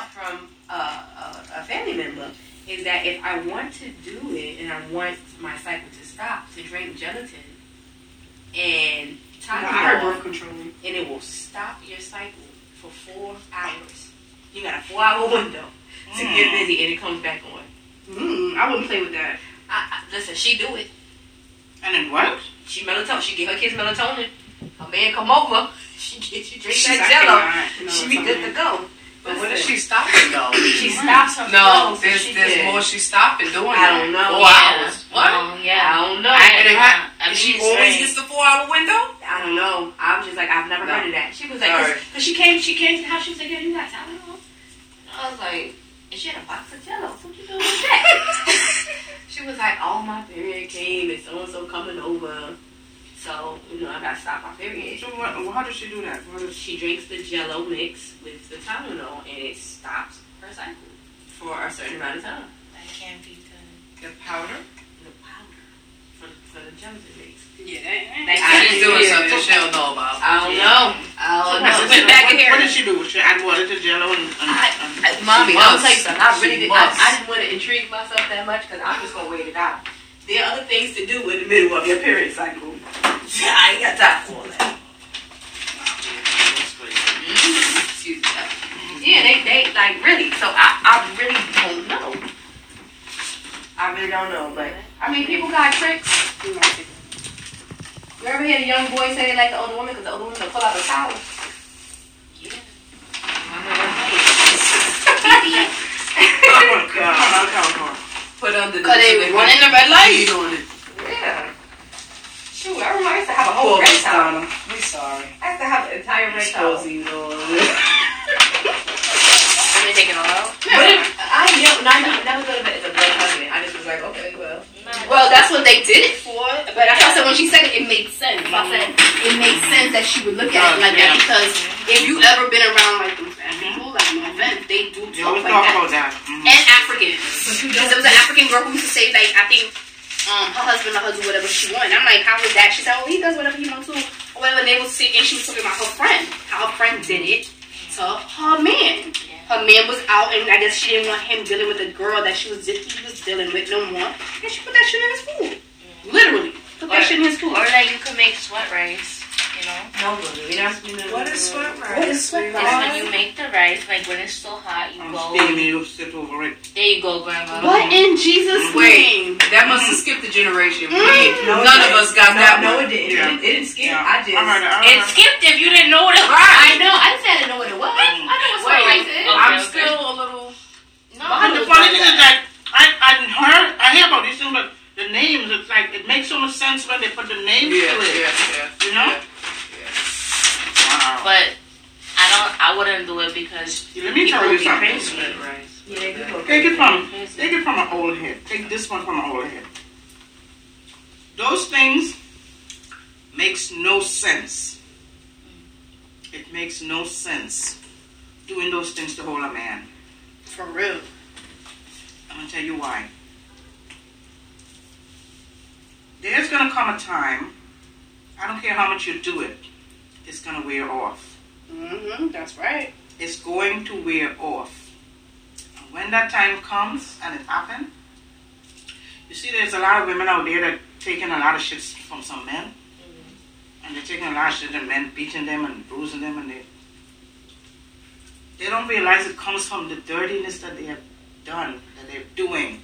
out from uh, a, a family member is that if I want to do it and I want my cycle to stop, to drink gelatin and I heard Tylenol, birth control. and it will stop your cycle for four hours. You got a four hour window to get busy and it comes back on. Mm, I wouldn't play with that. I, I, listen, she do it. And it works. She melatonin. She get her kids melatonin. Her man come over. She get you drink She's that jello. right, you know, She be good to go. But what is she stopping though? She stops her No, flow, so there's she there's can- more she's stopping doing. I don't know. Four Yeah. hours. What? Oh, yeah. I don't know. I- And it ha- I and she mean, always gets the four hour window. I don't know. I was just like, I've never No. heard of that. She was like, Sorry. because she came, she came to the house. She was like, yeah, you got. And I was like, and she had a box of Jello. What you doing with that? she was like, oh, my period came and so and so coming over. So you know, I got to stop my period. So what, how does she do that? What is She drinks the Jello mix with the Tylenol, and it stops her cycle for a certain amount of time. That can't be done. The powder. The powder for for the gelatin mix. Yeah, that, Like, that, I She's didn't doing hear. something she don't know about. I don't know. I don't know. what, Went back in here. what does she do? She add water to jello and, and, I, and I, mommy, I'll must. tell you something. I She really did. I, must. I didn't want to intrigue myself that much because I'm just gonna wait it out. There are other things to do in the middle of your period cycle. I ain't got time for that. That's crazy. Excuse me. Yeah, they, they like really. So I, I really don't know. I really don't know, but I mean, people got tricks. you ever hear the young boy say they like the older woman because the older woman will pull out the towel? Yeah. Oh my God. Come on, come on, come on. Put under the. Cause they running the red light. Beat on it. Yeah. Shoot, I remember I used to have a whole Poor red Miss towel. Donna. We sorry. I used to have an entire red towel. Exposing you all. Are they taking it all out? But it, I never, not, not, never thought of it as a blood husband. I just was like, okay, well. Well, that's what they did it for. But I said when she said it, it made sense. I said it makes sense that she would look at it like that because if you ever been around like those people, like no offense, they do They talk always like talk that. about that. Mhm. And Africans. Because there was an African girl who used to say like I think um her husband let her do whatever she wanted. I'm like, how is that? She said, oh, he does whatever he wants to. Or whatever. They was sick, and she was talking about her friend, how her friend did it to her man. Her man was out, and I guess she didn't want him dealing with a girl that she was he was dealing with no more. And she put that shit in his food. Literally, put that Or- shit in his food. Or like you could make sweat rice, you know? No, baby, that's me. What is sweat rice? What is sweat It's rice? when you make the rice, like when it's still hot, you I'm go. steaming you sit over it. There you go, grandma. What in Jesus' Wait, name? that must have skipped a generation. Mm. We- No, None it of us got no, that No, one. it didn't. Yeah. It, didn't- didn't skip. Yeah. I just. I heard it. I It heard it. skipped if you didn't know what it was. I know. I just had to know what it was. I know what sweat Wait. rice is. Okay, I'm okay. still a little. No, But the funny thing is that I I heard I hear about these things, but the names it's like it makes so much sense when they put the names Yeah, to it. yeah, yeah. You know? Yeah. Wow. But I don't. I wouldn't do it because Let me tell people you be something. crazy. Sweat. Yeah, they do Take it from Crazy. take it from an old head. Take this one from an old head. Those things makes no sense. It makes no sense doing those things to hold a man. For real. I'm gonna tell you why. There's gonna come a time, I don't care how much you do it, it's gonna wear off. Mm-hmm. That's right. It's going to wear off. And when that time comes and it happens, you see there's a lot of women out there that taking a lot of shit from some men. And they're taking a lot of shit and men beating them and bruising them and they they don't realize it comes from the dirtiness that they have done, that they're doing.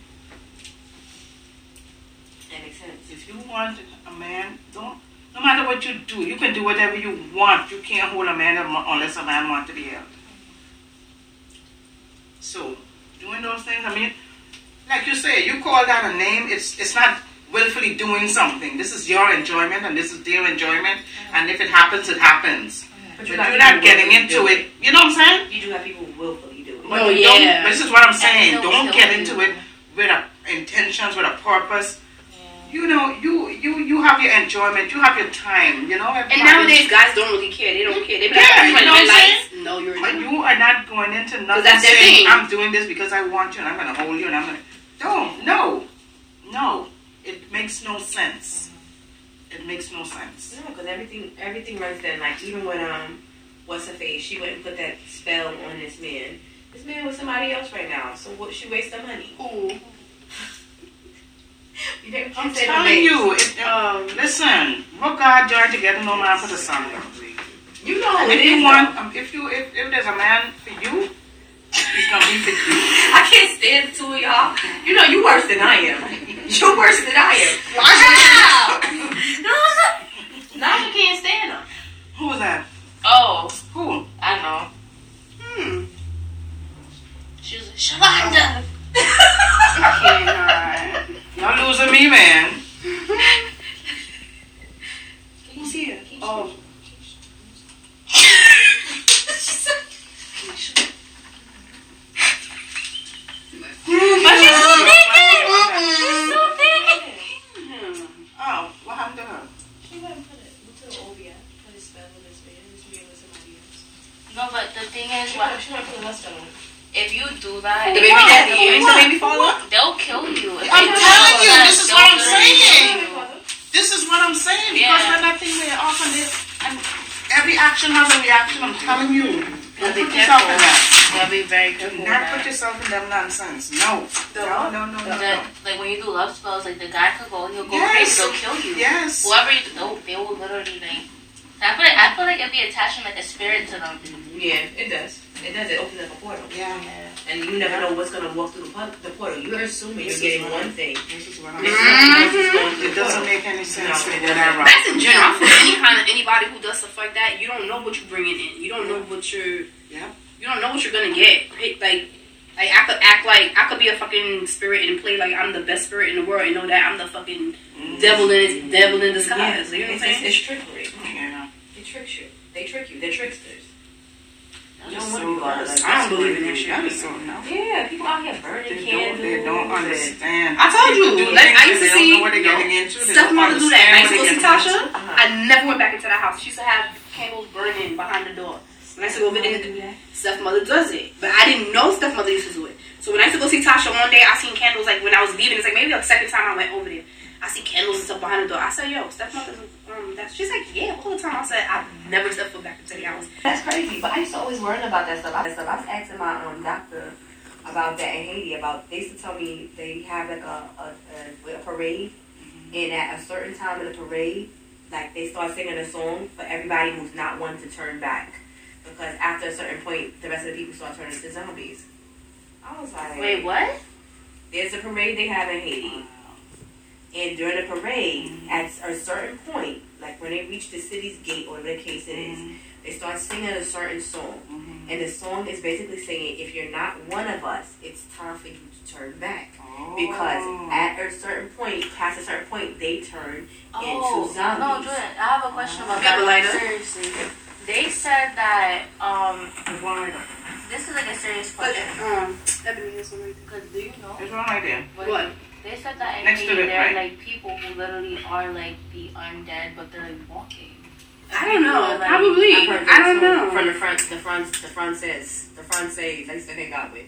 That makes sense. If you want a man, don't. No matter what you do, you can do whatever you want. You can't hold a man unless a man wants to be held. So, doing those things, I mean, like you say, you call that a name. It's it's not willfully doing something. This is your enjoyment, and this is their enjoyment. And if it happens, it happens. But you're got not getting into do it. You know what I'm saying? You do have people who willfully do it. But Oh, you don't- yeah. This is what I'm saying. Don't get into you. it with a intentions, with a purpose. You know, you you you have your enjoyment. You have your time. You know. And everybody- nowadays, guys don't really care. They don't care. They be like, Yeah, "I'm you know what I'm. No, you're But not. you are not going into nothing that's saying, thing. I'm doing this because I want you and I'm going to hold you and I'm going to. Don't. No. No. It makes no sense. It makes no sense. No, because everything everything runs then. Like even when um, what's her face? She went and put that spell on this man. This man with somebody else right now, so what? She waste her money. Ooh. I'm telling you, it, um, listen, what God joined together, no man put asunder. You know And who it if you want, um, if you, if, if there's a man for you, he's gonna be for you. I can't stand the two of y'all. You know you worse than I am. You're worse than I am. now you can't stand him. Who was that? Oh, Who? I know. Hmm. She was like, Shalonda. Cannot. Y'all losing me, man. Who's here? Oh. But she's so naked. She's so naked. Oh, what happened to her? She went and put it to the OBI. Put his spell with his man. His man with somebody else. No, but the thing is, She what went, she went to put lust on him. If you do that, The baby daddy. Ain't the baby father? they'll kill you. If I'm telling you, this is what I'm saying. This is what I'm saying because Yeah. when that thing went off and it, and every action has a reaction. I'm telling you, don't be put yourself in careful. that. They'll be very Do careful. not put yourself in them nonsense. No, no, no, no, no. The, no. like when you do love spells, like the guy could go, he'll go Yes. crazy, they'll kill you. Yes. Whoever you, they'll, they will literally like. I feel like I feel like it'd be attaching like a spirit to them. Yeah, it does. It does. It opens up a portal. Yeah. And you never know what's going to walk through the, port- the portal. You're assuming This you're is getting what one thing. This is what I'm There's saying. something else that's going through It the doesn't portal. make any sense No, to it go doesn't. that route. That's in general. I feel any kind of anybody who does stuff like that, you don't know what you're bringing in. You don't know what you're. Yeah. You don't know what you're gonna get. Hey, Like, like I could act like I could be a fucking spirit and play like I'm the best spirit in the world and know that I'm the fucking mm. devil in devil in disguise. You know what I'm it's, saying? it's, it's trickery. Yeah. It tricks you. They trick you. They're tricksters. That You is don't so want to be part that. I don't believe in that shit. That is so no. Yeah, people out here burning They candles. they don't understand. I told you, People do like, I used to and they don't see- know what they're getting into. Steph mother do that. I used to go see Tasha. I never went back into that house. She used to have candles burning behind the door. When I used to go over there, Steph mother does it, but I didn't know Steph mother used to do it. So when I used to go see Tasha one day, I seen candles like when I was leaving. It's like maybe the second time I went over there. I see candles and stuff behind the door. I said, "Yo, Steph mother's um." That she's like, "Yeah, all the time." I said, "I've never stepped foot back into the house." That's crazy. But I used to always learn about that stuff. I, stuff. I was asking my um doctor about that in Haiti. About they used to tell me they have like a a, a, a parade, and at a certain time in the parade, like they start singing a song for everybody who's not one to turn back, because after a certain point, the rest of the people start turning into zombies. I was like, Wait, what? There's a parade they have in Haiti. And during the parade, at a certain point, like when they reach the city's gate, or whatever the case it is, they start singing a certain song. And the song is basically saying, if you're not one of us, it's time for you to turn back. Because Oh. at a certain point, past a certain point, they turn Oh, into zombies. no, Jordan, I have a question about Yeah, but that. like- Seriously. They said that, um, this is like a serious But question. um, Ebony is something. Because do you know? There's one right there. What? They said that in Next to Haiti, it, there are right? like people who literally are like the undead, but they're like walking. I don't know. People are, like- Probably. I've heard I don't know. From the front, the front, the front says, the front says, I used to hang out with.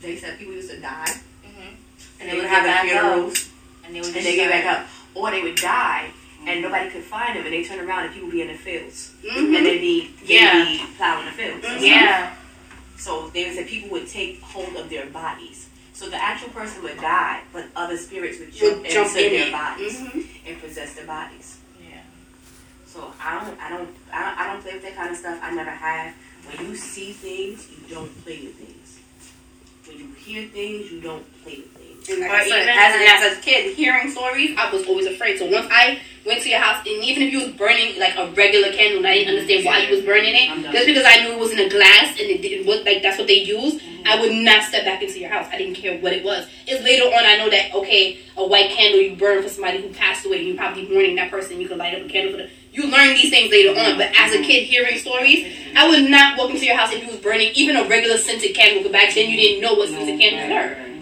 They said people used to die, Mm-hmm. and they would have back funerals. And they would and just they get back up, or they would die and nobody could find them, and they turn around and people would be in the fields, Mhm. and they be they Yeah. be plowing the fields. Mhm. Yeah. So they said people would take hold of their bodies. So the actual person would die, but other spirits would jump, Would jump into in their it. bodies Mhm. and possess their bodies. Yeah. So I don't, I don't, I don't, I don't play with that kind of stuff. I never have. When you see things, you don't play with things. When you hear things, you don't play with things. And like Or I said, even as, like- as a kid, hearing stories, I was always afraid. So once I went to your house, and even if you was burning like a regular candle, and I didn't understand why you was burning it, just because I knew it was in a glass and it didn't look like that's what they use, I would not step back into your house. I didn't care what it was. It's later on I know that okay, a white candle you burn for somebody who passed away, and you probably mourning that person. You could light up a candle for them. You learn these things later on, but as a kid hearing stories, I would not walk into your house if you was burning even a regular scented candle. Because back then you didn't know what scented candles were.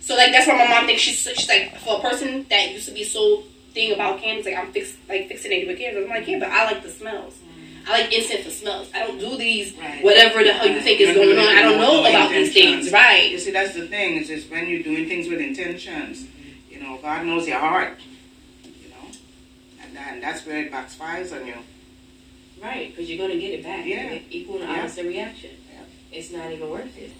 So like that's why my mom thinks she's she's like for a person that used to be so thing about candles, like I'm fix like fixated with candles. I'm like, yeah, but I like the smells. I like incense for smells. I don't do these Right. whatever the hell you think is going on. I don't know about these things, right? You see, that's the thing. It's just when you're doing things with intentions. You know, God knows your heart. You know, and, that, and that's where it backfires on you. Right, because you're gonna get it back. Yeah. Equal and Yeah. opposite reaction. It's not even worth it.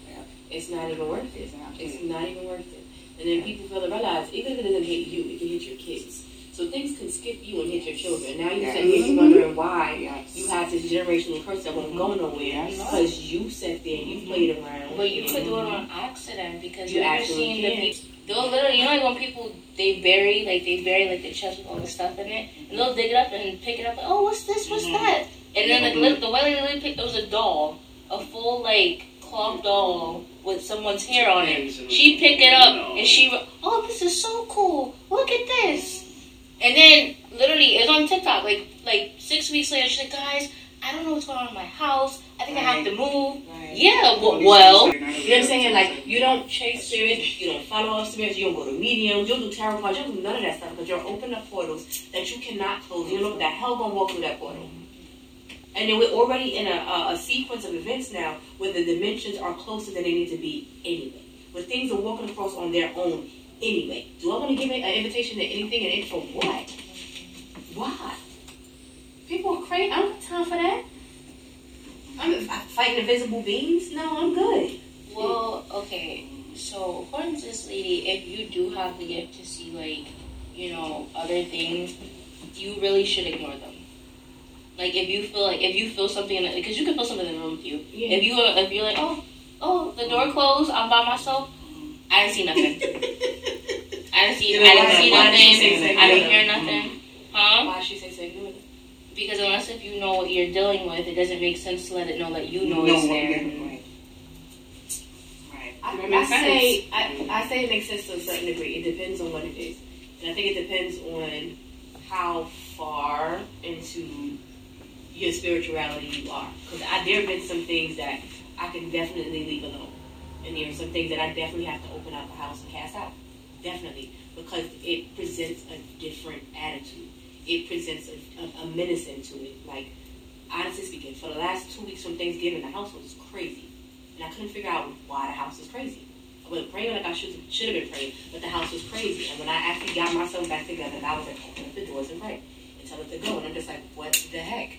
It's not even worth it. It's not even worth it. And then people fail to realize, even if it doesn't hit you, it can hit your kids. So things can skip you and hit your children. Now you sit here, you're mm-hmm. wondering why Yes. you have this generational curse that won't go mm-hmm. nowhere Yes. because you sat there and you mm-hmm. played around. But you could do it on accident because You you ever actually seen the can. people. They'll literally, you know, like when people they bury, like they bury like the chest with all the stuff in it, and they'll dig it up and pick it up. Like, oh, what's this? What's Mhm. that? And then like lit- the way they literally picked, it was a doll, a full like cloth doll with someone's hair on it. She picked it up and she, wrote, oh, this is so cool. Look at this. And then literally, it was on TikTok. Like like six weeks later, she's like, guys, I don't know what's going on in my house. I think I have to move. Right. Yeah, All w- well, things are not You know what I'm saying? Like, you don't chase spirits, you don't follow up spirits, you don't go to mediums, you don't do tarot cards, you don't do none of that stuff because you're opening up portals that you cannot close. You know what the hell gonna walk through that portal. And then we're already in a, a, a sequence of events now where the dimensions are closer than they need to be anyway. Where things are walking across on their own anyway. Do I want to give an invitation to anything and it for what? Why? People are crazy. I don't have time for that. I'm fighting invisible beings? No, I'm good. Well, okay. So according to this lady, if you do have the gift to see like, you know, other things, you really should ignore them. Like if you feel like if you feel something in it, because you can feel something in the room with you. Yeah. If you are, if you're like, oh, oh, the door closed, I'm by myself. I didn't see nothing. I didn't see. You know I didn't see why did she nothing. say I didn't hear nothing. Huh? Why she say so ignore? Because unless if you know what you're dealing with, it doesn't make sense to let it know that you know No, it's there. right. Right. I, I say I, I say it makes sense to a certain degree. It depends on what it is, and I think it depends on how far into your spirituality you are. Because there have been some things that I can definitely leave alone, and there are some things that I definitely have to open up the house and cast out. Definitely, because it presents a different attitude. It presents a, a, a menacing to it. Like honestly speaking, for the last two weeks from Thanksgiving, the house was crazy. And I couldn't figure out why the house was crazy. I wasn't praying like I should should have been praying, but the house was crazy. And when I actually got myself back together, I was like, open up the doors and pray and tell it to go. And I'm just like, what the heck?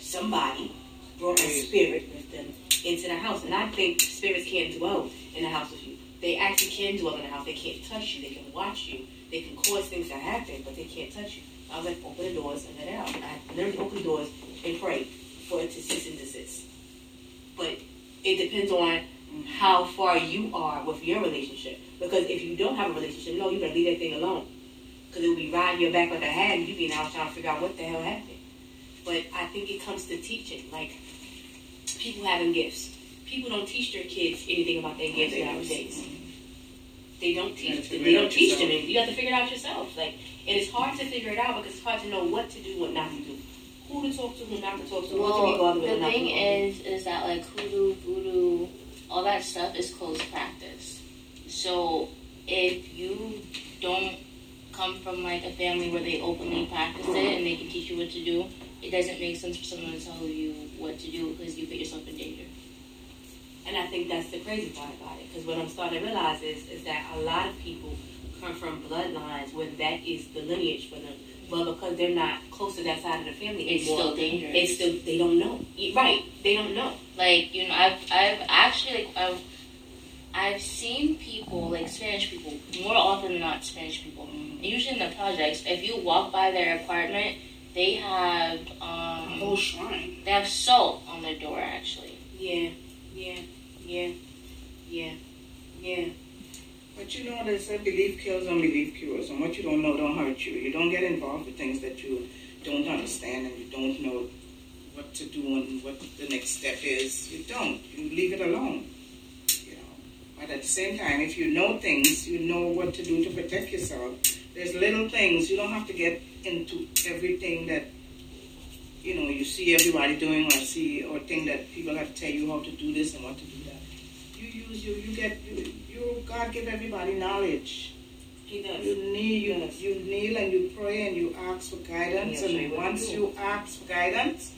Somebody brought a spirit with them into the house. And I think spirits can't dwell in the house with you. They actually can dwell in the house. They can't touch you. They can watch you. They can cause things to happen, but they can't touch you. I was like, open the doors and let out. I literally opened the doors and pray for it to cease and desist. But it depends on how far you are with your relationship. Because if you don't have a relationship, no, you better leave that thing alone. Because it will be riding your back like a hag. You be now trying to figure out what the hell happened. But I think it comes to teaching. Like people having gifts. People don't teach their kids anything about their gifts nowadays. They don't teach them. They don't teach yourself. them. You have to figure it out yourself. Like, and it's hard to figure it out because it's hard to know what to do, what not to do, who to talk to, who not to talk to, what to be bothered with, the what not to thing with. is, is that like hoodoo, voodoo, all that stuff is closed practice. So if you don't come from like a family where they openly practice it and they can teach you what to do, it doesn't make sense for someone to tell you what to do because you put yourself in danger. And I think that's the crazy part about it. Because what I'm starting to realize is, is that a lot of people come from bloodlines where that is the lineage for them. But because they're not close to that side of the family It's anymore, still dangerous. it's still they don't know. Right? They don't know. like you know I've I've actually like I've I've seen people like Spanish people more often than not Spanish people. And usually in the projects, if you walk by their apartment, they have A um whole shrine. they have salt on their door actually. Yeah. Yeah. Yeah. Yeah. Yeah. But you know, they say belief kills and belief cures, and what you don't know don't hurt you. You don't get involved with things that you don't understand and you don't know what to do and what the next step is. You don't. You leave it alone. You know. But at the same time, if you know things, you know what to do to protect yourself. There's little things. You don't have to get into everything that you know you see everybody doing or see or think that people have to tell you how to do this and what to do use you you get you, you God give everybody knowledge. He does. You kneel you, Yes. you kneel and you pray and you ask for guidance show and once you ask for guidance,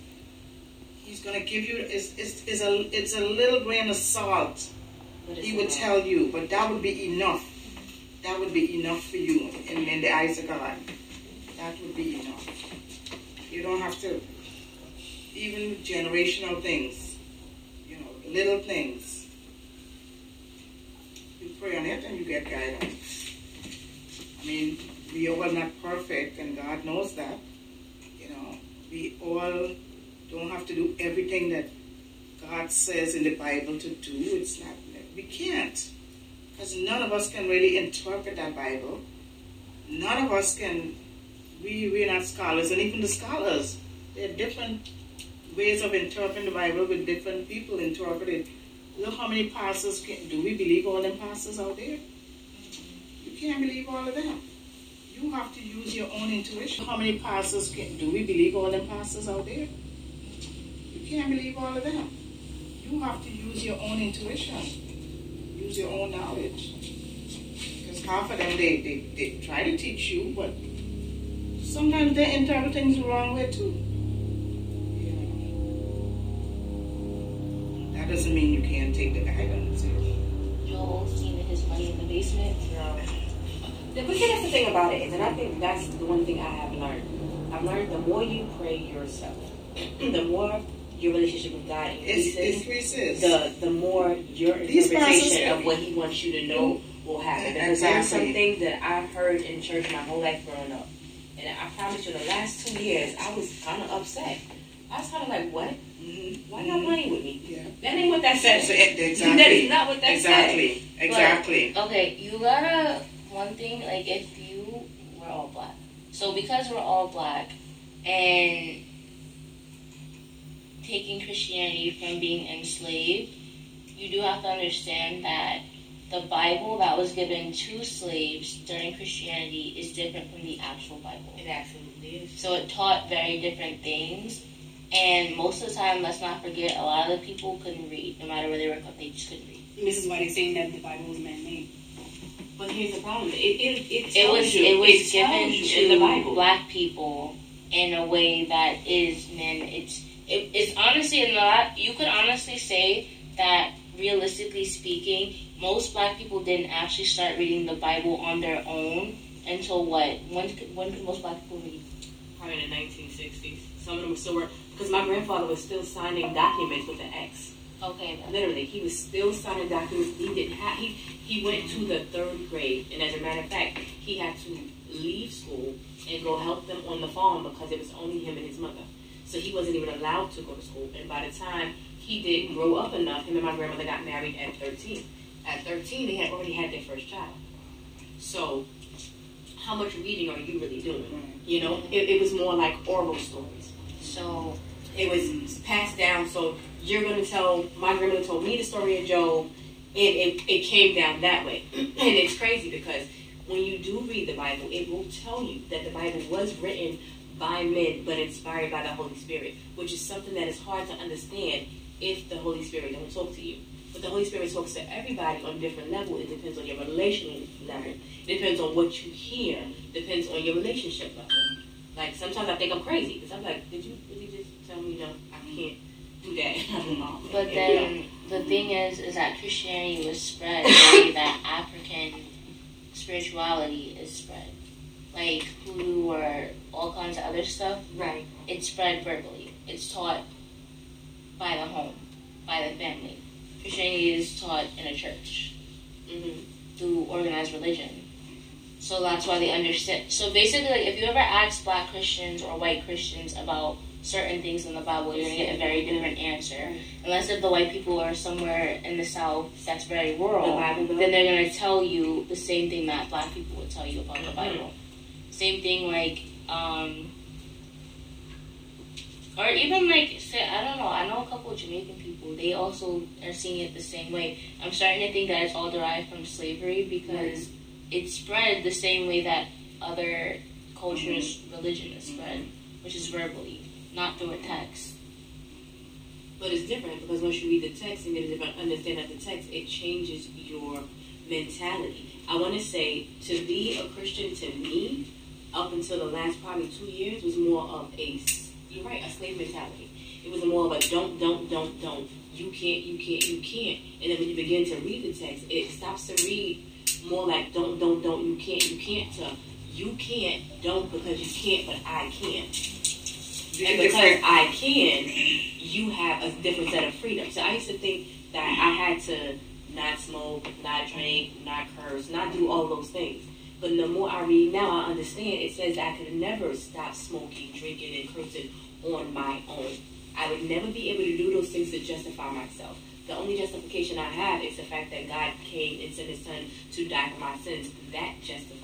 He's gonna give you it's, it's, it's a it's a little grain of salt. He would tell you, but that would be enough. That would be enough for you in, in the eyes of God. That would be enough. You don't have to even generational things. You know, little things. You pray on it and you get guidance. I mean, we all not perfect and God knows that. You know, we all don't have to do everything that God says in the Bible to do. It's not, we can't. Because none of us can really interpret that Bible. None of us can, we, we're not scholars, and even the scholars, there are different ways of interpreting the Bible with different people interpret it. Look how many pastors can, do we believe all them pastors out there? You can't believe all of them. You have to use your own intuition. How many pastors can, do we believe all them pastors out there? You can't believe all of them. You have to use your own intuition. Use your own knowledge. Because half of them, they, they, they try to teach you, but sometimes they interpret things the wrong way too. Doesn't mean you can't take the guidance. Joel Osteen and his money in the basement. Yeah, But see, that's the thing about it, and I think that's the one thing I have learned. I've learned the more you pray yourself, the more your relationship with God It's, increases, increases. the the more your These interpretation of what He wants you to know will happen. Because there are some things that I've heard in church my whole life growing up, and I promise you, the last two years, I was kind of upset. I was kind of like, "What? Why y'all with me? Yeah. That ain't what that says. So, exactly. is not what that says." Exactly. Exactly. Okay, you gotta one thing like if you we're all black, so because we're all black, and taking Christianity from being enslaved, you do have to understand that the Bible that was given to slaves during Christianity is different from the actual Bible. It absolutely is. So it taught very different things. And most of the time, let's not forget, a lot of the people couldn't read. No matter where they were from, they just couldn't read. And this is why they're saying that the Bible was man-made. But here's the problem. It it it, It was you, it was tells given to the Bible. black people in a way that is man. It's it, it's honestly a lot. You could honestly say that realistically speaking, most black people didn't actually start reading the Bible on their own until what? When when could most black people read? Probably in the 1960s. Some of them still were because my grandfather was still signing documents with an X. Okay. Literally, he was still signing documents. He didn't have he he went to the third grade, and as a matter of fact, he had to leave school and go help them on the farm because it was only him and his mother. So he wasn't even allowed to go to school. And by the time he did grow up enough, him and my grandmother got married at 13. At 13, they had already had their first child. So, how much reading are you really doing? Mm-hmm. You know, it, it was more like oral stories. So It was passed down. So you're going to tell, my grandmother told me the story of Job, and it, it came down that way. and it's crazy because when you do read the Bible, it will tell you that the Bible was written by men but inspired by the Holy Spirit, which is something that is hard to understand if the Holy Spirit don't talk to you. But the Holy Spirit talks to everybody on a different level. It depends on your relational level. It depends on what you hear. Depends on your relationship level. Like sometimes I think I'm crazy because I'm like, did you really tell me no? I can't do that. But then the thing is, is that Christianity was spread the way that African spirituality is spread. Like hoodoo or all kinds of other stuff, right. it's spread verbally. It's taught by the home, by the family. Christianity is taught in a church hmm through organized religion. So that's why they understand. So basically, like, if you ever ask black Christians or white Christians about certain things in the Bible, you're gonna get a very different answer. Unless if the white people are somewhere in the South that's very The rural, Bible then they're gonna tell you the same thing that black people would tell you about the Bible. Same thing, like, um, or even like, say, I don't know. I know a couple of Jamaican people. They also are seeing it the same way. I'm starting to think that it's all derived from slavery because it spread the same way that other cultures' religion is spread, which is verbally, not through a text. But it's different because once you read the text and get a different understanding of the text, it changes your mentality. I want to say to be a Christian to me, up until the last probably two years, was more of a you're right a slave mentality. It was more of a don't don't don't don't you can't you can't you can't. And then when you begin to read the text, it stops to read more like don't don't don't you can't you can't to you can't don't because you can't but I can. And because I can, you have a different set of freedom. So I used to think that I had to not smoke, not drink, not curse, not do all those things. But the more I read now, I understand it says I could never stop smoking, drinking, and cursing on my own. I would never be able to do those things to justify myself. The only justification I have is the fact that God came and sent His Son to die for my sins. That justifies.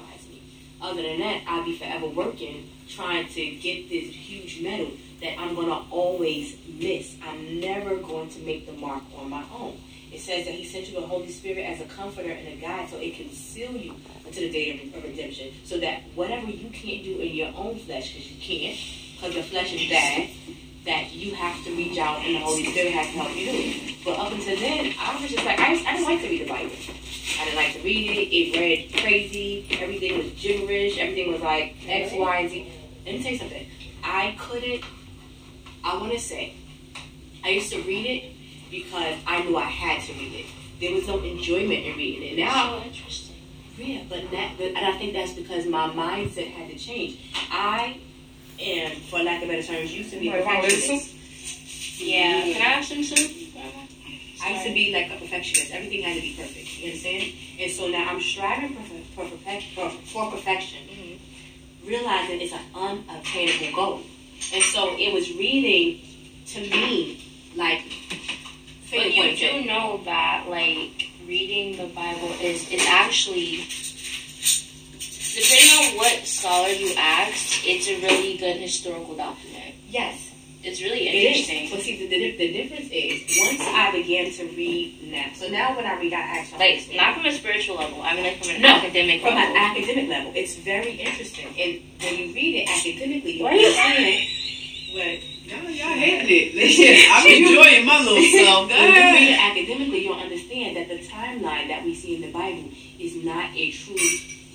Other than that, I'll be forever working, trying to get this huge medal that I'm going to always miss. I'm never going to make the mark on my own. It says that He sent you the Holy Spirit as a comforter and a guide so it can seal you until the day of redemption. So that whatever you can't do in your own flesh, because you can't, because your flesh is bad, that you have to reach out and the Holy Spirit has to help you do it. But up until then, I was just like, I, I didn't like to read the Bible. I didn't like to read it. It read crazy. Everything was gibberish. Everything was like X, Y, and Z. Let me tell you something. I couldn't, I want to say, I used to read it because I knew I had to read it. There was no enjoyment in reading it. Now, so interesting. yeah, but that, but, and I think that's because my mindset had to change. I am, for lack of better terms, used to be a Right, perfectionist. Yeah. Mm-hmm. Can I have some soup? I used to be like a perfectionist. Everything had to be perfect. You understand? And so now I'm striving for, for, perfect, for, for perfection, mm-hmm. realizing it's an unattainable goal. And so it was reading to me like But finger you pointing. do know that, like, reading the Bible is is actually, depending on what scholar you ask, it's a really good historical document. Yes, It's really it is. interesting. But see, the, the, the difference is once I began to read now. So now when I read, I actually Like, understand. not from a spiritual level. I mean, like, from an No, academic from level. an academic level. It's very interesting. And when you read it academically, you Why are you understand what Y'all, y'all hating it. Listen, I'm enjoying my little self. Go when you read it academically, you'll understand that the timeline that we see in the Bible is not a true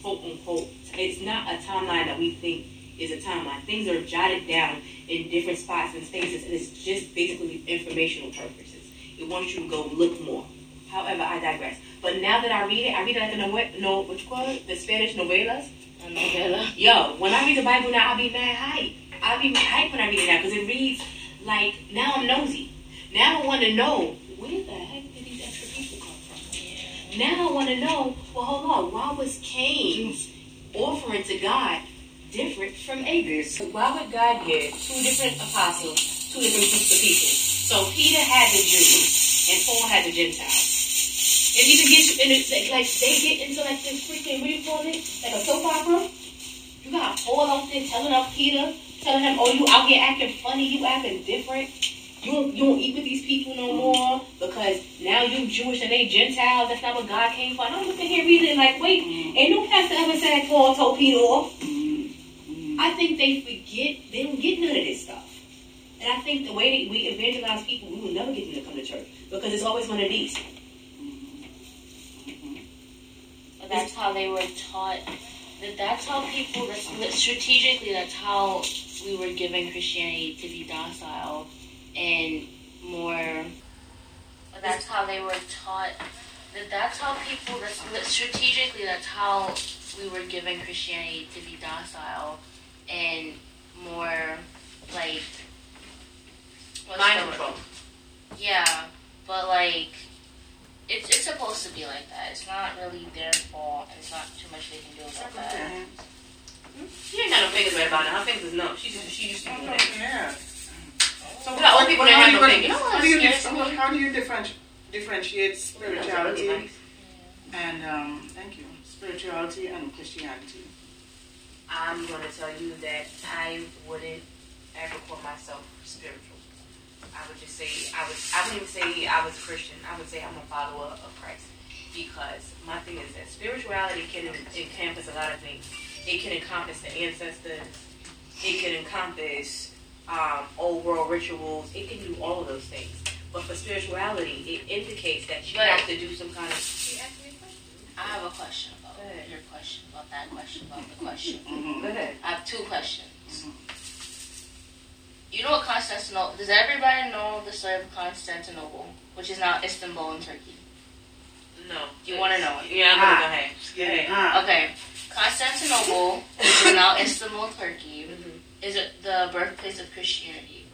quote unquote. It's not a timeline that we think is a timeline. Things are jotted down in different spots and spaces, and it's just basically informational purposes. It wants you to go look more. However, I digress. But now that I read it, I read it like a no, no what you call it, the Spanish novelas. A novella. Yo, when I read the Bible now, I'll be mad hype. I'll be mad hype when I read it now because it reads like now I'm nosy. Now I want to know where the heck Now I want to know. Well, hold on. Why was Cain's offering to God different from Abel's? Why would God give two different apostles two different groups of people? So Peter had the Jews and Paul had the Gentiles. It even gets you in like, like they get into like this freaking what do you call it? Like a soap opera. You got Paul out there telling up Peter, telling him, "Oh, you out here acting funny, you acting different. You don't, you don't eat with these people no more because now you Jewish and they Gentiles. That's not what God came for." And I'm looking here reading like, wait, ain't no pastor ever said Paul told Peter off. I think they forget they don't get none of this stuff. And I think the way that we evangelize people, we will never get them to come to church because it's always one of these. That's how they were taught. That that's how people. That's, that strategically, that's how we were given Christianity to be docile and more. But that's how they were taught. That that's how people. That's, strategically, that's how we were given Christianity to be docile and more like. Mind control. Yeah, but like, it's it's supposed to be like that. It's not really their fault. and It's not too much they can do about that. She ain't got no fingers right about it. Her fingers is numb. She just she used to do that. Oh, yeah. So We got old people that how have do no you- fingers. You know what How do you, scares dif- how do you differenti- differentiate spirituality really nice. and um, thank you, spirituality and Christianity? I'm gonna tell you that I wouldn't ever call myself spiritual. I would just say I would. I wouldn't even say I was a Christian. I would say I'm a follower of Christ because my thing is that spirituality can encompass a lot of things. It can encompass the ancestors. It can encompass um, old world rituals. It can do all of those things. But for spirituality, it indicates that you But- have to do some kind of. I have a question about Go ahead. your question about that question about the question. Mm-hmm. Go ahead. I have two questions. You know what Constantinople? Does everybody know the story of Constantinople, which is now Istanbul in Turkey? No. You want to know it? Yeah, I'm gonna go ahead. Go ahead. Ah, Okay, Constantinople, which is now Istanbul, Turkey, Mhm. Is it the birthplace of Christianity.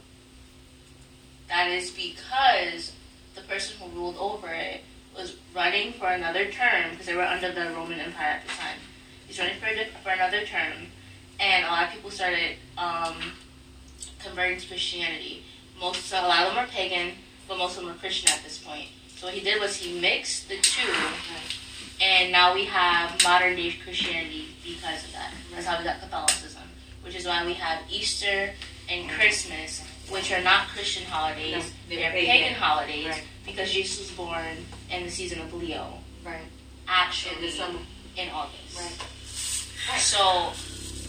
That is because the person who ruled over it was running for another term because they were under the Roman Empire at the time. He's running for, for another term, and a lot of people started um, converting to Christianity. Most, so a lot of them were pagan, but most of them were Christian at this point. So what he did was he mixed the two, and now we have modern day Christianity because of that. That's how we got Catholicism, which is why we have Easter and Christmas, which are not Christian holidays. No, they're they're pagan, pagan. holidays Right. because Jesus was born in the season of Leo, Right. actually In the summer. in August. Right. So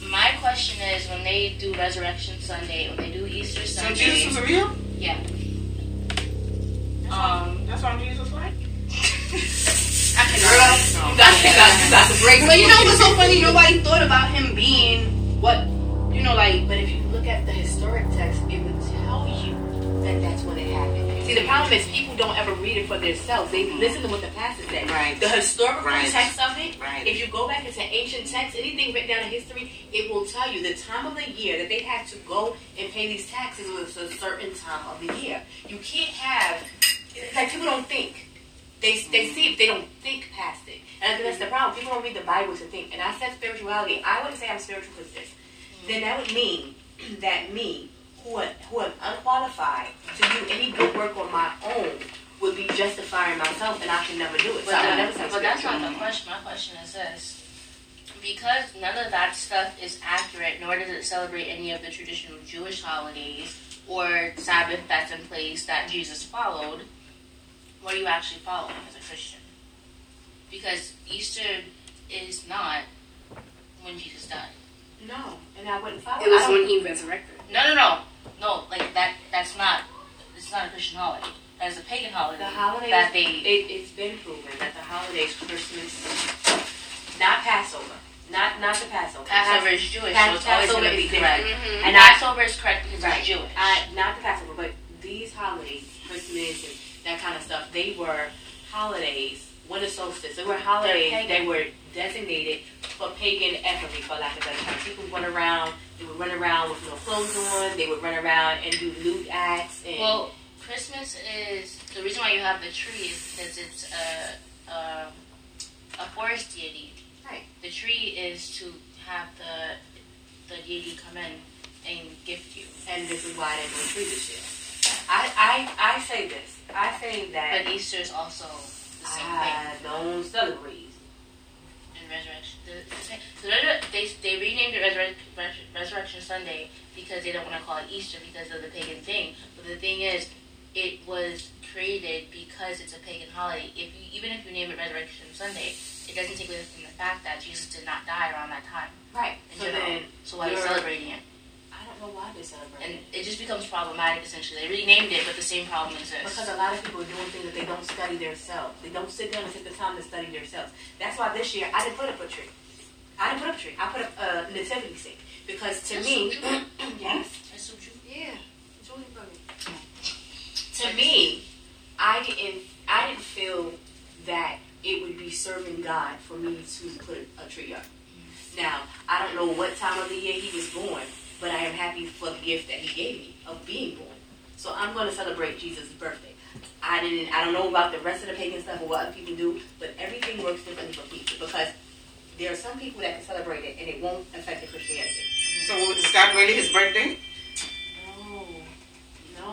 my question is, when they do Resurrection Sunday, when they do Easter Sunday. So Sunday, Jesus was real? yeah, That's um, what, that's what Jesus like? I cannot. You got, you got, you got to break. But you know what's so funny? Nobody thought about him being what you know, like But if you look at the historic text, it would tell you that that's when it happened. See, the problem is people don't ever read it for themselves. They listen to what the pastor said. Right. The historical Right. text of it, Right. if you go back into ancient texts, anything written down in history, it will tell you the time of the year that they had to go and pay these taxes was a certain time of the year. You can't have, like, people don't think. They, they see it, they don't think past it. And I think that's the problem. People don't read the Bible to think. And I said spirituality. I wouldn't say I'm spiritual because this. Then that would mean that me, who am, who am unqualified to do any good work on my own, would be justifying myself, and I can never do it. So But, I would that- never say but that's not the question. My question is this. Because none of that stuff is accurate, nor does it celebrate any of the traditional Jewish holidays or Sabbath that's in place that Jesus followed, what are you actually following as a Christian? Because Easter is not when Jesus died. No, and I wouldn't follow. it was don't- when he resurrected. No, no, no. No, like that that's not it's not a Christian holiday. That is a pagan holiday. the holidays. that they it, it's been proven that the holidays, Christmas, not Passover, not not the Passover. Passover is Jewish, Pas- so it's always Passover going to be is correct. Mm-hmm. And Passover is correct because Right. it's Jewish. I, not the Passover, but these holidays, Christmas and that kind of stuff, they were holidays, winter solstice. They were holidays pagan. that were designated for pagan effigy, for lack of a better term. People run around, they would run around with no clothes on, they would run around and do lewd acts. And Well, Christmas is the reason why you have the tree is because it's a a, a forest deity. Right. The tree is to have the the deity come in and gift you. and this is why they're going tree this year. I, I, I say this. I say that But Easter is also the same I don't celebrate. Resurrection. The, the, they they renamed it Resurrec- Res- Resurrection Sunday because they don't want to call it Easter because of the pagan thing. But the thing is, it was created because it's a pagan holiday. If you even if you name it Resurrection Sunday, it doesn't take away from the fact that Jesus did not die around that time Right. in So general. then, so why are you celebrating it? I don't know why they celebrate. And it just becomes problematic essentially. They renamed it, but the same problem exists. Because a lot of people are doing things that they don't study themselves. They don't sit down and take the time to study themselves. That's why this year I didn't put up a tree. I didn't put up a tree. I put up a nativity scene. Because to That's me, so true. yes, That's so true. yeah, Julie Burger. To me, I didn't. I didn't feel that it would be serving God for me to put a tree up. Now, I don't know what time of the year he was born, but I am happy for the gift that he gave me of being born. So I'm going to celebrate Jesus' birthday. I didn't. I don't know about the rest of the pagan stuff or what other people do, but everything works differently for people because there are some people that can celebrate it and it won't affect the Christianity. So is that really his birthday? No,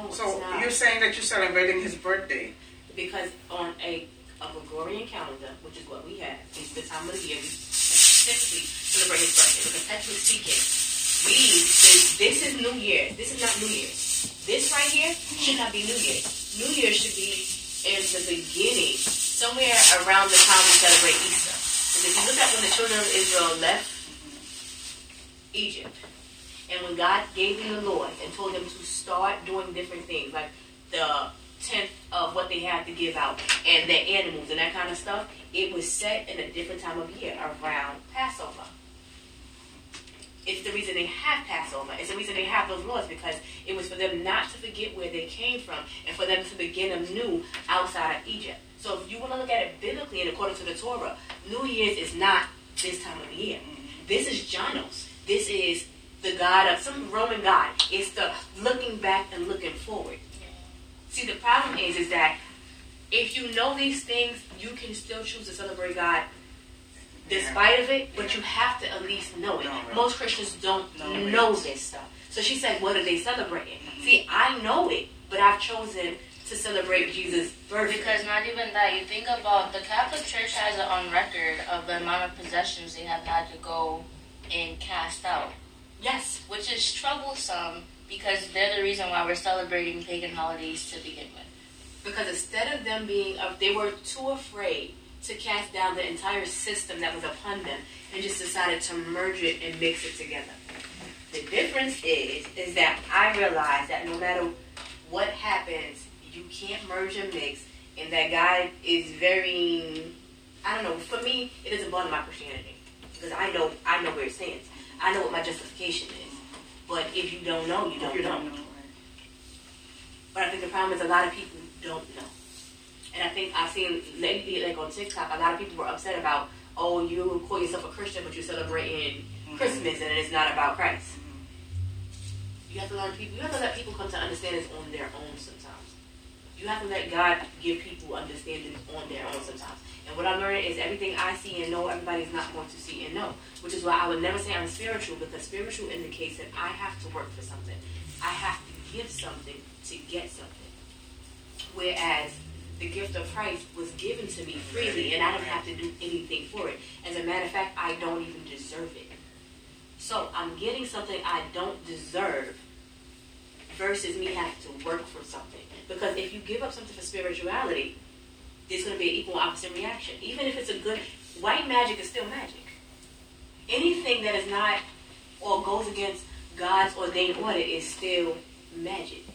no, So you're saying that you're celebrating his birthday? because on a, a Gregorian calendar, which is what we have, it's the time of the year we specifically celebrate his birthday. Because technically speaking, we this, is New Year. This is not New Year. This right here should not be New Year. New Year should be in the beginning, somewhere around the time we celebrate Easter. Because if you look at when the children of Israel left Egypt, and when God gave them the laws and told them to start doing different things, like the tenth of what they had to give out and their animals and that kind of stuff, it was set in a different time of year around Passover. It's the reason they have Passover. It's the reason they have those laws because it was for them not to forget where they came from and for them to begin anew outside of Egypt. So if you want to look at it biblically and according to the Torah, New Year's is not this time of the year. This is Janus. This is the God of some Roman God. It's the looking back and looking forward. See, the problem is, is that if you know these things, you can still choose to celebrate God despite of it, but you have to at least know it. Know. Most Christians don't Know know this stuff. So she said, what are they celebrating? Mm-hmm. See, I know it, but I've chosen to celebrate Jesus' birthday. Because not even that, you think about the Catholic Church has it on record of the amount of possessions they have had to go and cast out, yes, which is troublesome because they're the reason why we're celebrating pagan holidays to begin with. because instead of them being, they were too afraid to cast down the entire system that was upon them and just decided to merge it and mix it together. The difference is, is that I realize that no matter what happens, you can't merge and mix, and that God is very, I don't know. For me, it doesn't above my Christianity because I know, I know where it stands. I know what my justification is. But if you don't know, you don't You know. don't know. But I think the problem is a lot of people don't know. And I think I've seen lately, like on TikTok, a lot of people were upset about, oh, you call yourself a Christian, but you're celebrating mm-hmm. Christmas and it's not about Christ. Mm-hmm. You have to learn people. You have to let people come to understand this on their own sometimes. You have to let God give people understanding on their own sometimes. And what I'm learning is everything I see and know, everybody's not going to see and know. Which is why I would never say I'm spiritual because spiritual indicates that I have to work for something. I have to give something to get something. Whereas the gift of Christ was given to me freely and I didn't have to do anything for it. As a matter of fact, I don't even deserve it. So I'm getting something I don't deserve versus me having to work for something. Because if you give up something for spirituality, there's going to be an equal opposite reaction. Even if it's a good, white magic is still magic. Anything that is not or goes against God's ordained order is still magic.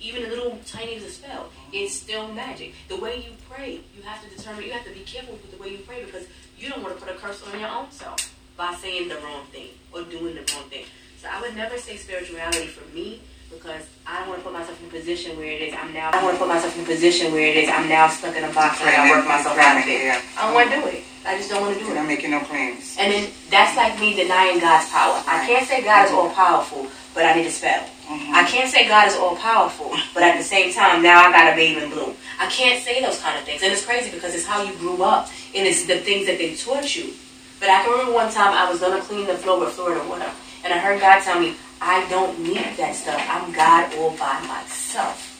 Even a little tiny as a spell is still magic. The way you pray, you have to determine, you have to be careful with the way you pray because you don't want to put a curse on your own self by saying the wrong thing or doing the wrong thing. So I would never say spirituality for me because I don't want to put myself in a position where it is I'm now. I don't want to put myself in a position where it is I'm now stuck in a box and I work myself out of it. I don't want to do it. I just don't want to do it. I'm making no claims. And then that's like me denying God's power. I can't say God is all powerful, but I need a spell. Mhm. I can't say God is all powerful, but at the same time, now I got a baby in bloom. I can't say those kind of things. And it's crazy because it's how you grew up and it's the things that they taught you. But I can remember one time I was going to clean the floor with Florida water. And I heard God tell me, I don't need that stuff. I'm God all by myself.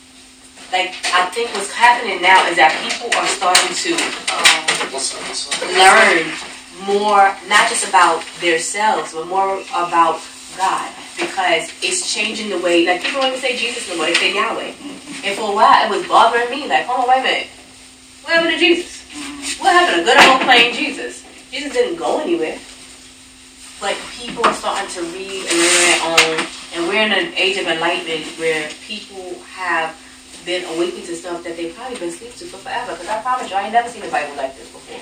Like, I think what's happening now is that people are starting to um, learn more, not just about themselves, but more about God. Because it's changing the way, like people don't even say Jesus no more, they say Yahweh. And for a while, it was bothering me, like, hold on, wait a minute. What happened to Jesus? What happened to good old plain Jesus? Jesus didn't go anywhere. But people are starting to read and learn own. And we're in an age of enlightenment where people have been awakened to stuff that they've probably been asleep to for forever. Because I promise you, I ain't never seen a Bible like this before.